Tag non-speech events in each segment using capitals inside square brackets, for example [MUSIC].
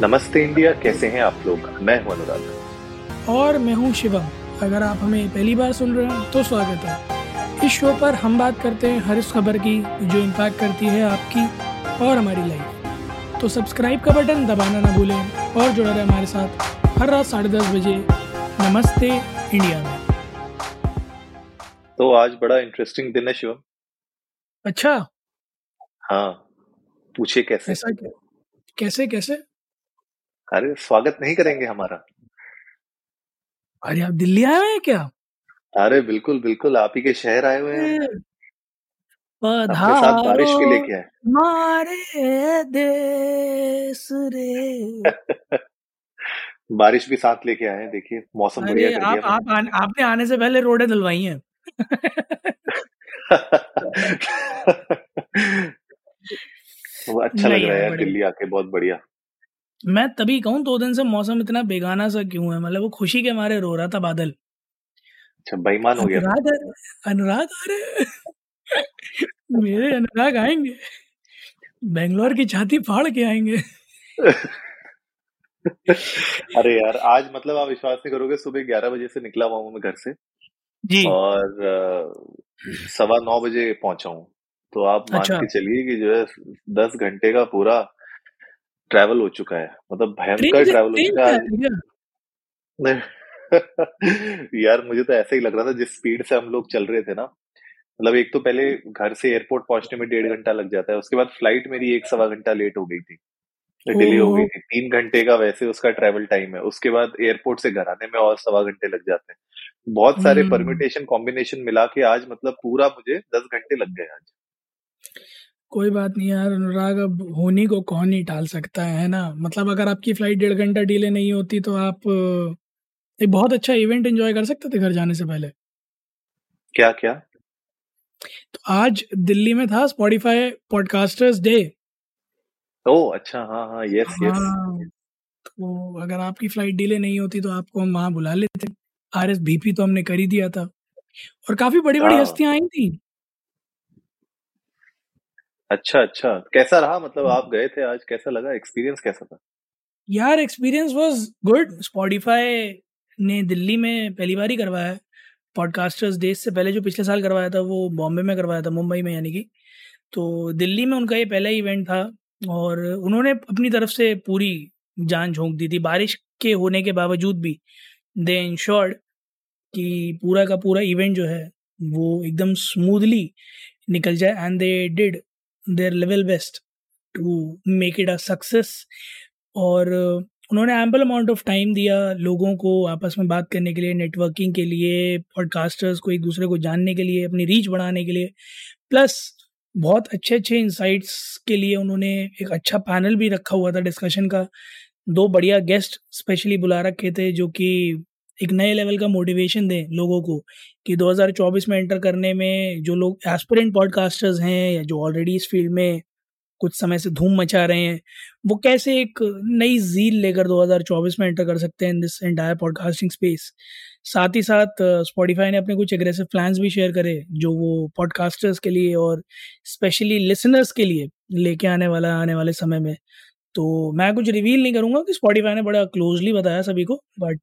नमस्ते इंडिया कैसे हैं आप लोग? मैं हूँ अनुराग। और मैं हूँ शिवम। अगर आप हमें पहली बार सुन रहे हैं तो स्वागत है। इस शो पर हम बात करते हैं हर उस खबर की जो इम्पैक्ट करती है आपकी और हमारी लाइफ तो सब्सक्राइब का बटन दबाना ना भूलें और जुड़ा रहे हमारे साथ हर रात साढ़े दस बजे नमस्ते इंडिया में। तो आज बड़ा इंटरेस्टिंग दिन है शिवम। अच्छा। हाँ पूछे कैसे? ऐसा क्या? कैसे कैसे? अरे स्वागत नहीं करेंगे हमारा। अरे आप दिल्ली आए हुए हैं क्या? अरे बिल्कुल बिल्कुल आप ही के शहर आए हुए हैं। साथ बारिश के लिए क्या है। मारे देश रे। [LAUGHS] बारिश भी साथ लेके आए हैं देखिए मौसम बढ़िया कर आप दिया आप आने, आपने आने से पहले रोडें धुलवाई हैं। [LAUGHS] वो अच्छा लग रहा है यार दिल्ली आके बहुत बढ़िया। मैं तभी कहूँ दो दिन से मौसम इतना बेगाना सा क्यों है? मतलब वो खुशी के मारे रो रहा था बादल। अच्छा बेईमान हो गया। अनुराग अनुराग आ रहे [LAUGHS] मेरे अनुराग आएँगे। बेंगलोर की छाती फाड़ के आएँगे। [LAUGHS] अरे यार आज मतलब आप विश्वास नहीं करोगे सुबह ग्यारह बजे से निकला हुआ हूँ मैं घर से। जी। और सवा नौ बजे पहुँचा हूँ। तो आप मान अच्छा। के चलिए कि जो है दस घंटे का पूरा ट्रैवल हो चुका है। मतलब भयंकर ट्रैवल हो चुका है। [LAUGHS] यार मुझे तो ऐसा ही लग रहा था जिस स्पीड से हम लोग चल रहे थे ना। मतलब एक तो पहले घर से एयरपोर्ट पहुँचने में डेढ़ घंटा लग जाता है उसके बाद फ़्लाइट मेरी एक सवा घंटा लेट हो गई थी। डिले हो गई थी। तीन घंटे का वैसे उसका ट्रैवल टाइम है। उसके बाद एयरपोर्ट से घर आने में और सवा घंटे लग जाते हैं। बहुत सारे परमिटेशन कॉम्बिनेशन मिला के आज मतलब पूरा मुझे दस घंटे लग गए आज। कोई बात नहीं यार अनुराग अब होनी को कौन नहीं टाल सकता है है ना? मतलब अगर आपकी फ़्लाइट डेढ़ घंटा डिले नहीं होती तो आप अ, एक बहुत अच्छा इवेंट एंजॉय कर सकते थे घर जाने से पहले। क्या क्या तो आज दिल्ली में था स्पॉटिफाई पॉडकास्टर्स डे ओ अच्छा हाँ हाँ यस यस हाँ तो अगर आपकी फ़्लाइट डिले नहीं होती तो आपको हम वहाँ बुला लेते। आर एस तो हमने कर ही दिया था। और काफ़ी बड़ी बड़ी हाँ। हस्तियाँ आई थी। अच्छा अच्छा। कैसा रहा? मतलब आप गए थे आज, कैसा लगा? एक्सपीरियंस कैसा था? यार एक्सपीरियंस वाज गुड स्पॉटिफाई ने दिल्ली में पहली बार ही करवाया पॉडकास्टर्स डे से पहले जो पिछले साल करवाया था, वो बॉम्बे में करवाया था मुंबई में यानी कि। तो दिल्ली में उनका ये पहला इवेंट था और उन्होंने अपनी तरफ़ से पूरी जान झोंक दी थी। बारिश के होने के बावजूद भी दे इंश्योर्ड कि पूरा का पूरा इवेंट जो है, वो एकदम स्मूथली निकल जाए। And they did their level best to make it a success और उन्होंने एम्पल अमाउंट ऑफ़ टाइम दिया लोगों को आपस में बात करने के लिए नेटवर्किंग के लिए पॉडकास्टर्स को एक दूसरे को जानने के लिए, अपनी रीच बढ़ाने के लिए। प्लस बहुत अच्छे अच्छे इंसाइट्स के लिए उन्होंने एक अच्छा पैनल भी रखा हुआ था डिस्कशन का। दो बढ़िया गेस्ट स्पेशली बुला रखे थे जो कि एक नए लेवल का मोटिवेशन दें लोगों को कि 2024 में एंटर करने में जो लोग एस्पिरेंट पॉडकास्टर्स हैं या जो ऑलरेडी इस फ़ील्ड में कुछ समय से धूम मचा रहे हैं, वो कैसे एक नई जील लेकर 2024 में एंटर कर सकते हैं in this entire podcasting space साथ ही साथ स्पॉटिफाई ने अपने कुछ एग्रेसिव प्लान्स भी शेयर करे, जो वो पॉडकास्टर्स के लिए और स्पेशली लिसनर्स के लिए लेके आने वाला, आने वाले समय में। तो मैं कुछ रिवील नहीं करूँगा कि स्पॉटिफाई ने बड़ा क्लोजली बताया सभी को बट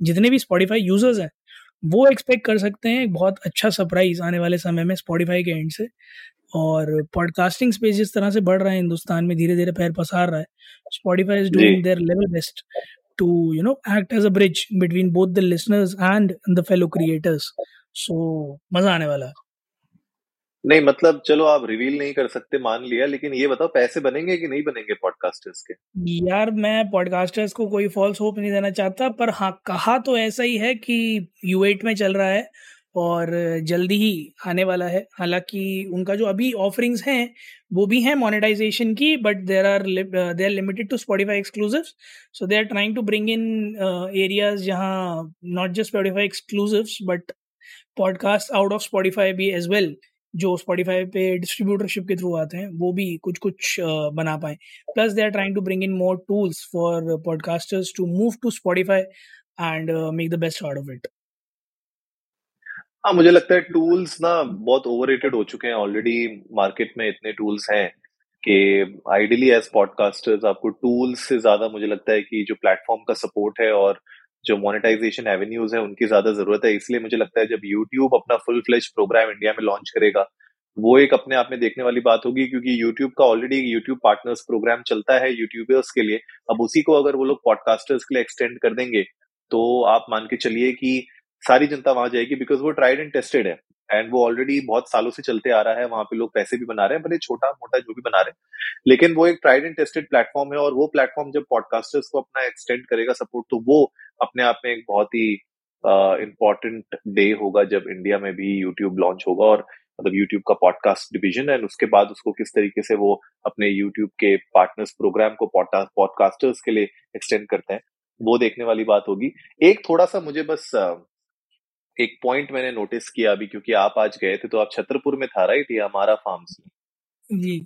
जितने भी स्पॉटिफाई यूज़र्स हैं वो एक्सपेक्ट कर सकते हैं एक बहुत अच्छा सरप्राइज़ आने वाले समय में स्पॉटिफाई के एंड से। और पॉडकास्टिंग स्पेस जिस तरह से बढ़ रहा है हिंदुस्तान में धीरे धीरे पैर पसार रहा है Spotify is doing their level best to you know act as a bridge between both the listeners and the fellow creators so मज़ा आने वाला है। नहीं मतलब चलो आप रिवील नहीं कर सकते, मान लिया, लेकिन ये बताओ, पैसे बनेंगे कि नहीं बनेंगे पॉडकास्टर्स के? यार, मैं पॉडकास्टर्स को कोई फॉल्स होप नहीं देना चाहता, पर हाँ कहा तो ऐसा ही है कि यू में चल रहा है और जल्दी ही आने वाला है। हालाँकि उनका जो अभी ऑफरिंग्स हैं, वो भी हैं मोनेटाइजेशन की but there are they are limited to Spotify exclusive so they are trying to bring in areas जहाँ not just Spotify exclusives but podcast out of Spotify भी एज वेल जो स्पॉटिफाई पे distributorship के through आते हैं वो भी कुछ कुछ अ, बना पाए। Plus they are trying to bring in more tools for podcasters to move to Spotify and make the best out of it हाँ मुझे लगता है टूल्स ना बहुत ओवररेटेड हो चुके हैं। ऑलरेडी मार्केट में इतने टूल्स हैं कि आइडियली एज पॉडकास्टर्स आपको टूल्स से ज़्यादा मुझे लगता है कि जो प्लेटफॉर्म का सपोर्ट है और जो मोनेटाइजेशन एवेन्यूज है, उनकी ज़्यादा ज़रूरत है। इसलिए मुझे लगता है जब यूट्यूब अपना फुल फ्लेज प्रोग्राम इंडिया में लॉन्च करेगा, वो एक अपने आप में देखने वाली बात होगी क्योंकि यूट्यूब का ऑलरेडी यूट्यूब पार्टनर्स प्रोग्राम चलता है यूट्यूबर्स के लिए। अब उसी को अगर वो लोग पॉडकास्टर्स के लिए एक्सटेंड कर देंगे तो आप मान के चलिए कि सारी जनता वहाँ जाएगी बिकॉज़ वो ट्राइड एंड टेस्टेड है। एंड वो ऑलरेडी बहुत सालों से चलते आ रहा है, वहाँ पे लोग पैसे भी बना रहे हैं, भले छोटा मोटा जो भी बना रहे हैं। लेकिन वो एक ट्राइड एंड टेस्टेड प्लेटफॉर्म है और वो प्लेटफॉर्म जब पॉडकास्टर्स को अपना एक्सटेंड करेगा सपोर्ट तो वो अपने आप में एक बहुत ही इम्पोर्टेंट डे होगा जब इंडिया में भी यूट्यूब लॉन्च होगा और मतलब यूट्यूब का पॉडकास्ट डिवीज़न है उसके बाद उसको किस तरीके से वो अपने यूट्यूब के पार्टनर्स प्रोग्राम को पॉडकास्टर्स के लिए एक्सटेंड करते हैं, वो देखने वाली बात होगी। एक थोड़ा सा मुझे बस एक पॉइंट मैंने नोटिस किया अभी क्योंकि आप आज गए थे तो आप छतरपुर में था राइट या हमारा फार्म्स में? जी।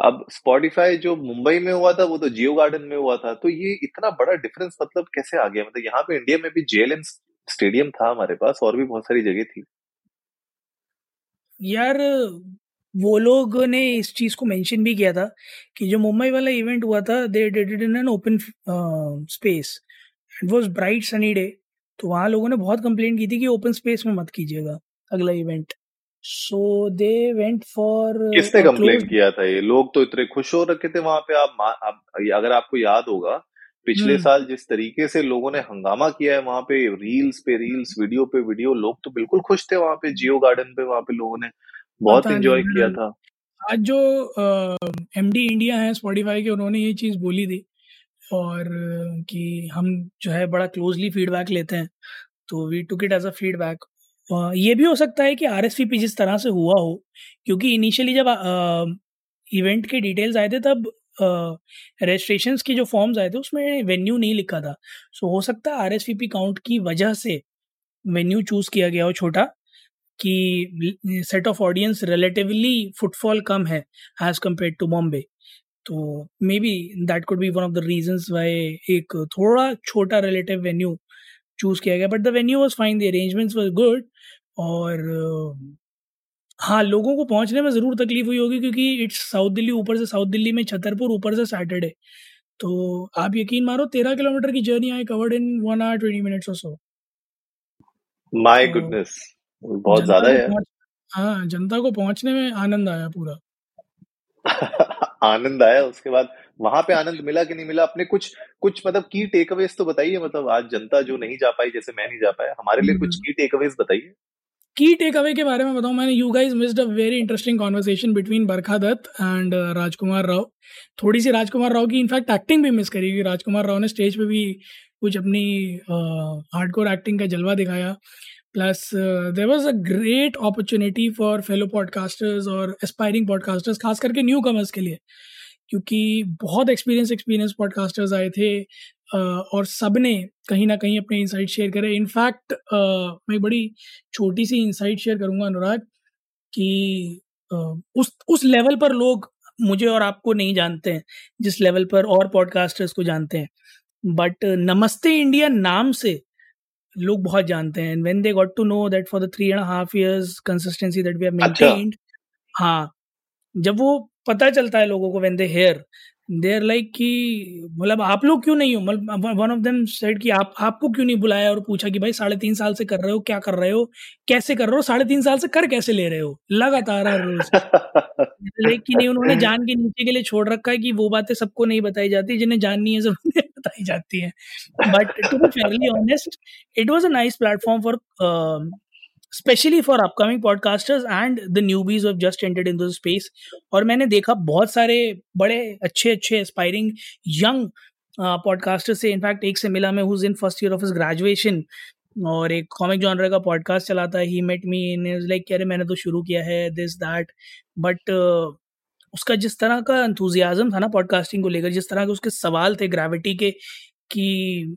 अब स्पॉटिफाई जो मुंबई में हुआ था वो तो जियो गार्डन में हुआ था तो ये इतना बड़ा डिफरेंस मतलब कैसे आ गया? मतलब यहाँ पे इंडिया में भी जेएलएन स्टेडियम था हमारे पास और भी बहुत सारी जगह थी। यार वो लोग ने इस चीज़ को मेंशन भी किया था कि जो मुंबई वाला इवेंट हुआ था they did it in an open space it was bright sunny day तो वहाँ लोगों ने बहुत कंप्लेंट की थी कि ओपन स्पेस में मत कीजिएगा अगला event so they went for किसने कंप्लेंट किया था ये? लोग तो इतने खुश हो रखे थे वहाँ पे आप, आप अगर आपको याद होगा पिछले हम्म। साल जिस तरीके से लोगों ने हंगामा किया है वहाँ पे रील्स पे रील्स वीडियो पे वीडियो लोग तो बिल्कुल खुश थे वहाँ पे जियो गार्डन पे वहाँ पे लोगों ने बहुत एंजॉय किया था। आज जो एम डी इंडिया है स्पॉटिफाई के उन्होंने ये चीज़ बोली थी और कि हम जो है बड़ा क्लोजली फीडबैक लेते हैं। तो we took it as a feedback ये भी हो सकता है कि आर एस जिस तरह से हुआ हो, क्योंकि इनिशियली जब इवेंट के डिटेल्स आए थे, तब रजिस्ट्रेशन के जो फॉर्म्स आए थे, उसमें वेन्यू नहीं लिखा था। सो हो सकता है आर काउंट की वजह से वेन्यू चूज़ किया गया हो छोटा, कि set of audience relatively footfall कम है एज कंपेयर टू बॉम्बे तो may be that could be one of the reasons why एक थोड़ा छोटा रिलेटिव वेन्यू चूज़ किया गया but the venue was fine the arrangements was good और हाँ लोगों को पहुँचने में ज़रूर तकलीफ़ हुई होगी क्योंकि इट्स साउथ दिल्ली ऊपर से साउथ दिल्ली में छतरपुर ऊपर से सैटरडे तो आप यकीन मारो तेरह किलोमीटर की journey I covered in one hour twenty minutes और सो माय गुडनेस बहुत ज़्यादा है हाँ जनता को पहुँचने में आनंद आया पूरा। [LAUGHS] आनंद आया। उसके बाद वहाँ पे आनंद मिला कि नहीं मिला? अपने कुछ कुछ मतलब की टेक अवेज तो बताइए। मतलब आज जनता जो नहीं जा पाई जैसे मैं नहीं जा पाया हमारे लिए कुछ की टेक अवेज बताइए। की टेक अवे के बारे में बताऊँ मैंने you guys missed a very interesting conversation between Barkha Dutt and Rajkumar Rao थोड़ी सी राजकुमार राव की इनफैक्ट एक्टिंग भी मिस करी क्योंकि राजकुमार राव ने स्टेज पे भी कुछ अपनी हार्डकोर uh, एक्टिंग का जलवा दिखाया। Plus there was a great opportunity for fellow podcasters और एस्पायरिंग पॉडकास्टर्स खास करके न्यू कमर्स के लिए। क्योंकि बहुत एक्सपीरियंस एक्सपीरियंस पॉडकास्टर्स आए थे और सबने कहीं ना कहीं अपने इंसाइट शेयर करे। इनफैक्ट मैं बड़ी छोटी सी इंसाइट शेयर करूँगा अनुराग, कि उस उस लेवल पर लोग मुझे और आपको नहीं जानते हैं, जिस लेवल पर और पॉडकास्टर्स को जानते हैं। बट नमस्ते इंडिया नाम से लोग बहुत जानते हैं। When they got to know that for the three and half years consistency that we have maintained हाँ जब वो पता चलता है लोगों को when they hear they are like कि मतलब आप लोग क्यों नहीं हो? मतलब वन ऑफ़ देम सेड कि आप आपको क्यों नहीं बुलाया और पूछा कि भाई साढ़े तीन साल से कर रहे हो क्या कर रहे हो? कैसे कर रहे हो? साढ़े तीन साल से कर कैसे ले रहे हो? लगातार हर रोज। [LAUGHS] लेकिन नहीं उन्होंने जान के नीचे के लिए छोड़ रखा है कि वो बातें सबको नहीं बताई जाती जिन्हें जाननी है सब [LAUGHS] बताई जाती है। But to be fairly honest it was a nice platform for specially for upcoming podcasters and the newbies of just entered in space और मैंने देखा बहुत सारे बड़े अच्छे अच्छे एस्पायरिंग यंग पॉडकास्टर से इनफैक्ट एक से मिला मैं who's in first year of his graduation और एक कॉमिक जॉनर का पॉडकास्ट चलाता है he met me in is like कह मैंने तो शुरू किया है दिस दैट बट उसका जिस तरह का अंथुजियाजम था ना पॉडकास्टिंग को लेकर, जिस तरह के उसके सवाल थे ग्रेविटी के, कि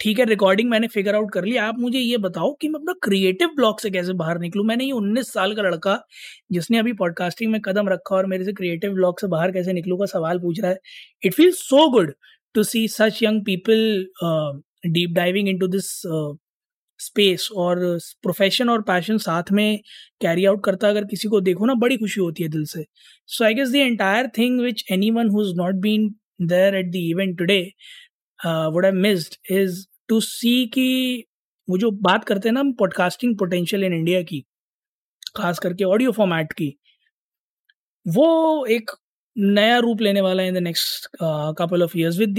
ठीक है रिकॉर्डिंग मैंने फिगर आउट कर लिया आप मुझे ये बताओ कि मैं अपना क्रिएटिव ब्लॉक से कैसे बाहर निकलूँ? मैंने ये उन्नीस साल का लड़का जिसने अभी पॉडकास्टिंग में कदम रखा और मेरे से क्रिएटिव ब्लॉक से बाहर कैसे निकलूँ का सवाल पूछ रहा है। It feel so good to see such young people deep diving into this space और प्रोफेशन और पैशन साथ में कैरी आउट करता अगर किसी को देखो ना, बड़ी खुशी होती है दिल से। So I guess the entire thing which anyone who is not been there at the event today would I missed is to see कि वो जो बात करते हैं ना हम पॉडकास्टिंग पोटेंशियल इन इंडिया की, खास करके ऑडियो फॉर्मेट की, वो एक नया रूप लेने वाला है in the next couple of years with the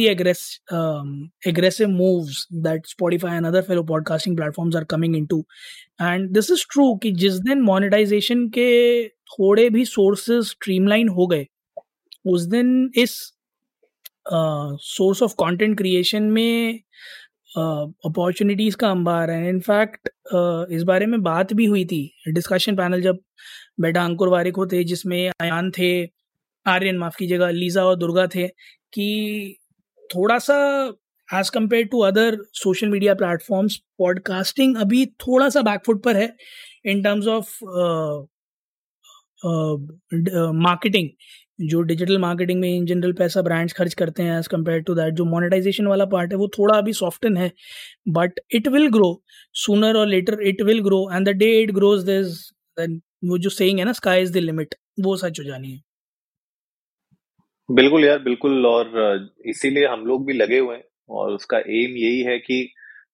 aggressive moves that Spotify and other fellow podcasting platforms are coming into and this is true कि जिस दिन मोनेटाइजेशन के थोड़े भी सोर्सेज स्ट्रीमलाइन हो गए, उस दिन इस सोर्स ऑफ़ कंटेंट क्रिएशन में अपॉर्चुनिटीज़ का अंबार है। इनफैक्ट इस बारे में बात भी हुई थी डिस्कशन पैनल जब बेटा अंकुर वारिक होते जिसमें अयान थे, आर्यन, माफ़ कीजिएगा, लीजा और दुर्गा थे, कि थोड़ा सा as compare to other social media platforms podcasting अभी थोड़ा सा बैकफुट पर है इन टर्म्स ऑफ़ मार्केटिंग जो डिजिटल मार्केटिंग में इन जनरल पैसा ब्रांड्स खर्च करते हैं एज कंपेयर टू दैट जो मोनेटाइजेशन वाला पार्ट है, वो थोड़ा अभी सॉफ्टन है but it will grow sooner और later it will grow and the day it grows this वो जो सेइंग है ना स्काई इज़ द लिमिट वो सच हो जानी है। बिल्कुल यार, बिल्कुल और इसीलिए हम लोग भी लगे हुए हैं और उसका एम यही है कि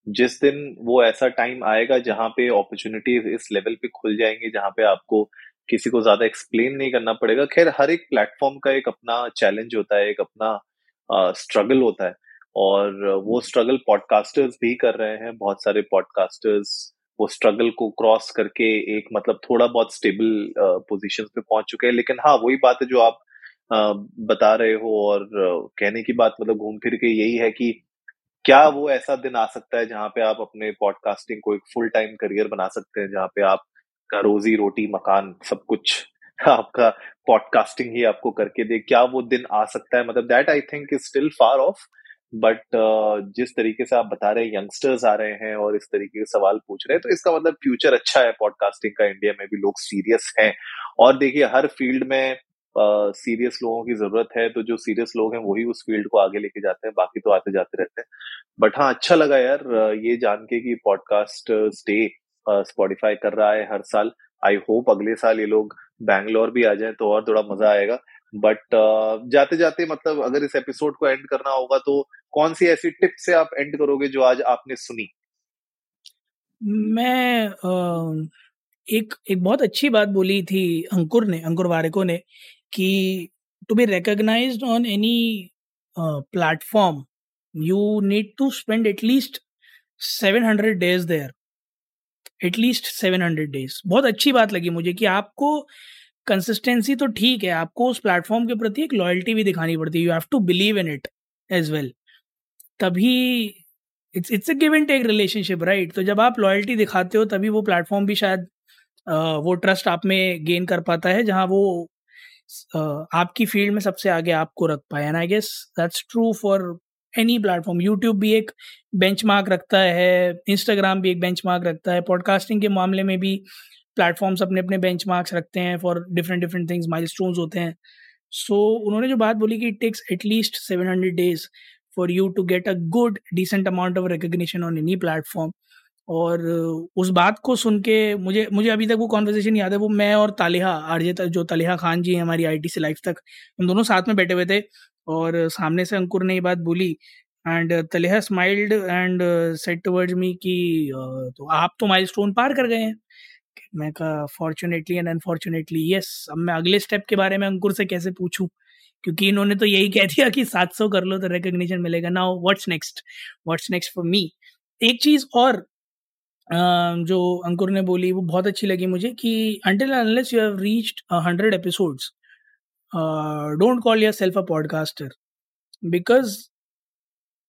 जिस दिन वो ऐसा टाइम आएगा जहाँ पे अपॉर्चुनिटीज़ इस लेवल पे खुल जाएँगे, जहाँ पे आपको किसी को ज़्यादा एक्सप्लेन नहीं करना पड़ेगा। खैर हर एक प्लेटफॉर्म का एक अपना चैलेंज होता है एक अपना स्ट्रगल होता है। और वो स्ट्रगल पॉडकास्टर्स भी कर रहे हैं। बहुत सारे पॉडकास्टर्स वो स्ट्रगल को क्रॉस करके एक मतलब थोड़ा बहुत स्टेबल पोजीशन पे पहुँच चुके हैं। लेकिन हाँ वही बात है जो आप बता रहे हो और कहने की बात मतलब घूम फिर के यही है कि क्या वो ऐसा दिन आ सकता है जहाँ पे आप अपने पॉडकास्टिंग को एक फुल टाइम करियर बना सकते हैं जहाँ पे आप का रोजी रोटी मकान सब कुछ आपका पॉडकास्टिंग ही आपको करके दे। क्या वो दिन आ सकता है? मतलब that I think is still far off but जिस तरीके से आप बता रहे हैं यंगस्टर्स आ रहे हैं और इस तरीके के सवाल पूछ रहे हैं तो इसका मतलब फ्यूचर अच्छा है पॉडकास्टिंग का। इंडिया में भी लोग सीरियस हैं। और देखिए हर फ़ील्ड में सीरियस uh, लोगों की ज़रूरत है तो जो सीरियस लोग हैं वही उस फ़ील्ड को आगे लेके जाते हैं बाकी तो आते जाते रहते हैं। बट हाँ अच्छा लगा यार ये जान के कि पॉडकास्ट स्टे स्पॉटिफाई कर रहा है हर साल। आई होप अगले साल ये लोग बैंगलोर भी आ जाए तो और थोड़ा मज़ा आएगा। बट जाते जाते मतलब अगर इस एपिसोड को एंड करना होगा तो कौन सी ऐसी टिप से आप एंड करोगे जो आज आपने सुनी? मैं एक एक बहुत अच्छी बात बोली थी अंकुर ने, अंकुर वारिको ने कि to be recognised on any platform you need to spend at least seven hundred days there at least seven hundred days. बहुत अच्छी बात लगी मुझे कि आपको कंसिस्टेंसी तो ठीक है, आपको उस प्लेटफॉर्म के प्रति एक लॉयल्टी भी दिखानी पड़ती है। You have to believe in it as well तभी it's it's a give and take relationship right तो जब आप लॉयल्टी दिखाते हो, तभी वो प्लेटफॉर्म भी शायद वो ट्रस्ट आप में गेन कर पाता है, जहाँ वो आपकी फ़ील्ड में सबसे आगे आपको रख पाए। And I guess that's true for any platform YouTube भी एक बेंचमार्क रखता है इंस्टाग्राम भी एक बेंचमार्क रखता है। पॉडकास्टिंग के मामले में भी प्लेटफॉर्म्स अपने अपने बेंचमार्क्स रखते हैं for different different things milestones होते हैं। सो so, उन्होंने जो बात बोली कि it takes at least seven hundred days for you to get a good decent amount of recognition on any platform और उस बात को सुन के मुझे मुझे अभी तक वो कॉन्वर्जेसन याद है वो मैं और तालिहा आरजे जो तालिहा खान जी हैं हमारी आई टी से लाइफ तक हम दोनों साथ में बैठे हुए थे। और सामने से अंकुर ने ये बात बोली and Talha smiled and set towards me कि तो आप तो माइलस्टोन पार कर गए हैं. मैं कहा फॉर्चुनेटली एंड अनफॉर्चुनेटली यस अब मैं अगले स्टेप के बारे में अंकुर से कैसे पूछूँ? क्योंकि इन्होंने तो यही कह दिया कि 700 कर लो तो रिकग्निशन मिलेगा। Now what's next what's next for me एक चीज़ और जो अंकुर ने बोली, वो बहुत अच्छी लगी मुझे कि until unless you have reached hundred episodes don't call yourself a podcaster because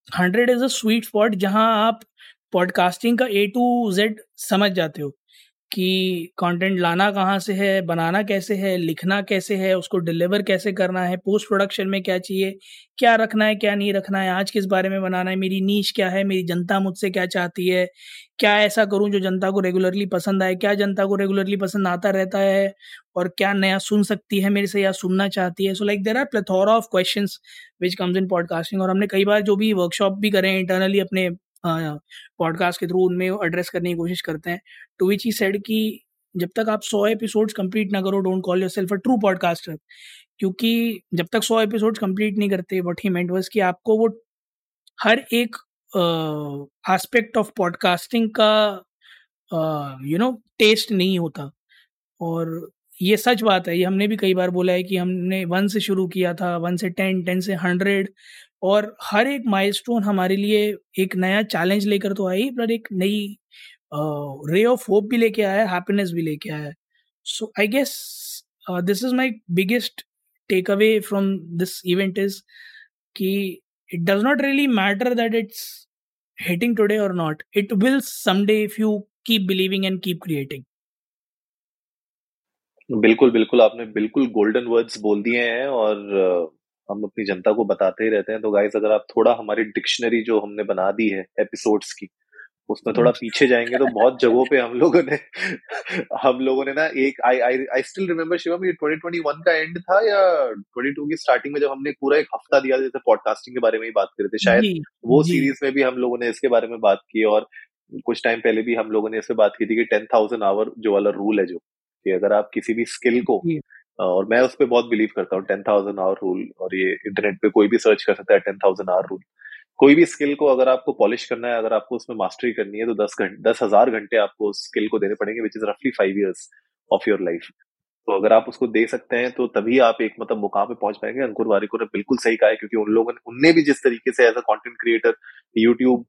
hundred is a sweet spot जहाँ आप पॉडकास्टिंग का ए टू जेड समझ जाते हो। कि कंटेंट लाना कहाँ से है, बनाना कैसे है, लिखना कैसे है, उसको डिलीवर कैसे करना है पोस्ट प्रोडक्शन में क्या चाहिए, क्या रखना है, क्या नहीं रखना है, आज किस बारे में बनाना है, मेरी नीच क्या है, मेरी जनता मुझसे क्या चाहती है, क्या ऐसा करूँ जो जनता को रेगुलरली पसंद आए, क्या जनता को रेगुलरली पसंद आता रहता है और क्या नया सुन सकती है, मेरे से या सुनना चाहती है। So like there are plethora of question which comes in podcasting और हमने कई बार जो भी वर्कशॉप भी करें इंटरनली अपने पॉडकास्ट के थ्रू उनमें एड्रेस करने की कोशिश करते हैं। टू विच ही सेड कि जब तक आप सौ एपिसोड्स कंप्लीट ना करो don't call yourself a true podcaster क्योंकि जब तक सौ एपिसोड्स कंप्लीट नहीं करते वट ही मेंट वाज कि आपको वो हर एक एस्पेक्ट ऑफ़ पॉडकास्टिंग का यू नो टेस्ट नहीं होता। और ये सच बात है, ये हमने भी कई बार बोला है कि हमने वन से शुरू किया था वन से टेन टेन से हंड्रेड और हर एक माइलस्टोन हमारे लिए एक नया चैलेंज लेकर तो आई, पर एक नई रे ऑफ़ होप भी लेके आया हैप्पीनेस भी लेके आया so I guess this is my biggest takeaway from this event is कि it does not really matter that it's hitting today और not it will someday if you keep believing and keep creating. बिल्कुल बिल्कुल, आपने बिल्कुल golden words बोल दिए हैं और हम अपनी जनता को बताते ही रहते हैं। तो गाइस अगर आप थोड़ा हमारी डिक्शनरी जो हमने बना दी है एपिसोड्स की उसमें थोड़ा पीछे जाएँगे तो बहुत जगहों पे हम लोगों ने हम लोगों ने ना एक I I I still remember Shivam ये 2021 का एंड था या 22 की स्टार्टिंग में जब हमने पूरा एक हफ़्ता दिया जैसे पॉडकास्टिंग के बारे में ही बात कर रहे थे शायद वो सीरीज़ में भी हम लोगों ने इसके बारे में बात की और कुछ टाइम पहले भी हम लोगों ने इस बात की थी कि टेन थाउज़ेंड आवर जो वाला रूल है जो कि अगर आप किसी भी स्किल को और मैं उस पर बहुत बिलीव करता हूँ टेन थाउज़ेंड आवर रूल और ये इंटरनेट पे कोई भी सर्च कर सकता है टेन थाउज़ेंड आवर रूल कोई भी स्किल को अगर आपको पॉलिश करना है अगर आपको उसमें मास्टरी करनी है तो दस घंटे दस हज़ार घंटे आपको उस स्किल को देने पड़ेंगे विच इज़ रफली five years of your life तो अगर आप उसको दे सकते हैं तो तभी आप एक मतलब मुकाम पे पहुँच पाएँगे। अंकुर वारिको ने बिल्कुल सही कहा है क्योंकि उन लोगों ने उनने भी जिस तरीके से as a content creator YouTube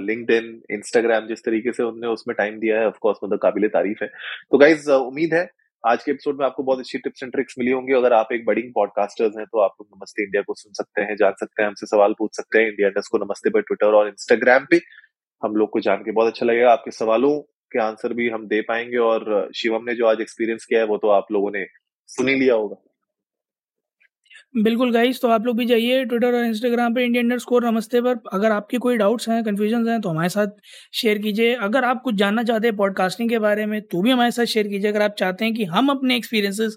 LinkedIn Instagram जिस तरीके से उन्होंने उसमें टाइम दिया है ऑफकोर्स मतलब काबिल तारीफ़ है। तो गाइज़ उम्मीद है आज के एपिसोड में आपको बहुत अच्छी टिप्स एंड ट्रिक्स मिली होंगी। अगर आप एक बडिंग पॉडकास्टर्स हैं तो आप लोग नमस्ते इंडिया को सुन सकते हैं, जान सकते हैं, हमसे सवाल पूछ सकते हैं। इंडिया को नमस्ते पर ट्विटर और इंस्टाग्राम पे हम लोग को जान के बहुत अच्छा लगेगा। आपके सवालों के आंसर भी हम दे पाएँगे और शिवम ने जो आज एक्सपीरियंस किया है, वो तो आप लोगों ने सुन ही लिया होगा। बिल्कुल गाइस तो आप लोग भी जाइए ट्विटर और इंस्टाग्राम पे इंडियन स्कोर नमस्ते। पर अगर आपके कोई डाउट्स हैं कन्फ्यूज़न हैं तो हमारे साथ शेयर कीजिए। अगर आप कुछ जानना चाहते हैं पॉडकास्टिंग के बारे में तो भी हमारे साथ शेयर कीजिए। अगर आप चाहते हैं कि हम अपने एक्सपीरियंसेस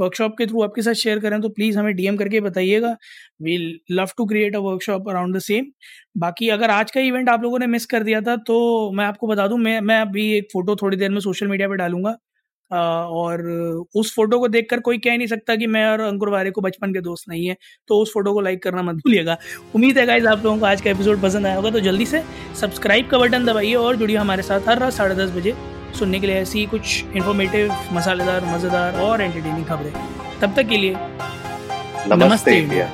वर्कशॉप के थ्रू आपके साथ शेयर करें तो प्लीज़ हमें डीएम करके बताइएगा। We love to create a workshop around the same बाकी अगर आज का इवेंट आप लोगों ने मिस कर दिया था तो मैं आपको बता दूँ, मैं मैं अभी एक फ़ोटो थोड़ी देर में सोशल मीडिया पर डालूँगा। और उस फ़ोटो को देखकर कोई कह नहीं सकता कि मैं और अंकुर वारे को बचपन के दोस्त नहीं है तो उस फ़ोटो को लाइक करना मत भूलिएगा। उम्मीद है गाइज़ आप लोगों को आज का एपिसोड पसंद आया होगा तो जल्दी से सब्सक्राइब का बटन दबाइए और जुड़िए हमारे साथ हर रात साढ़े दस बजे सुनने के लिए ऐसी कुछ इन्फॉर्मेटिव मसालेदार मज़ेदार और एंटरटेनिंग खबरें। तब तक के लिए नमस्ते, नमस्ते। इंडिया।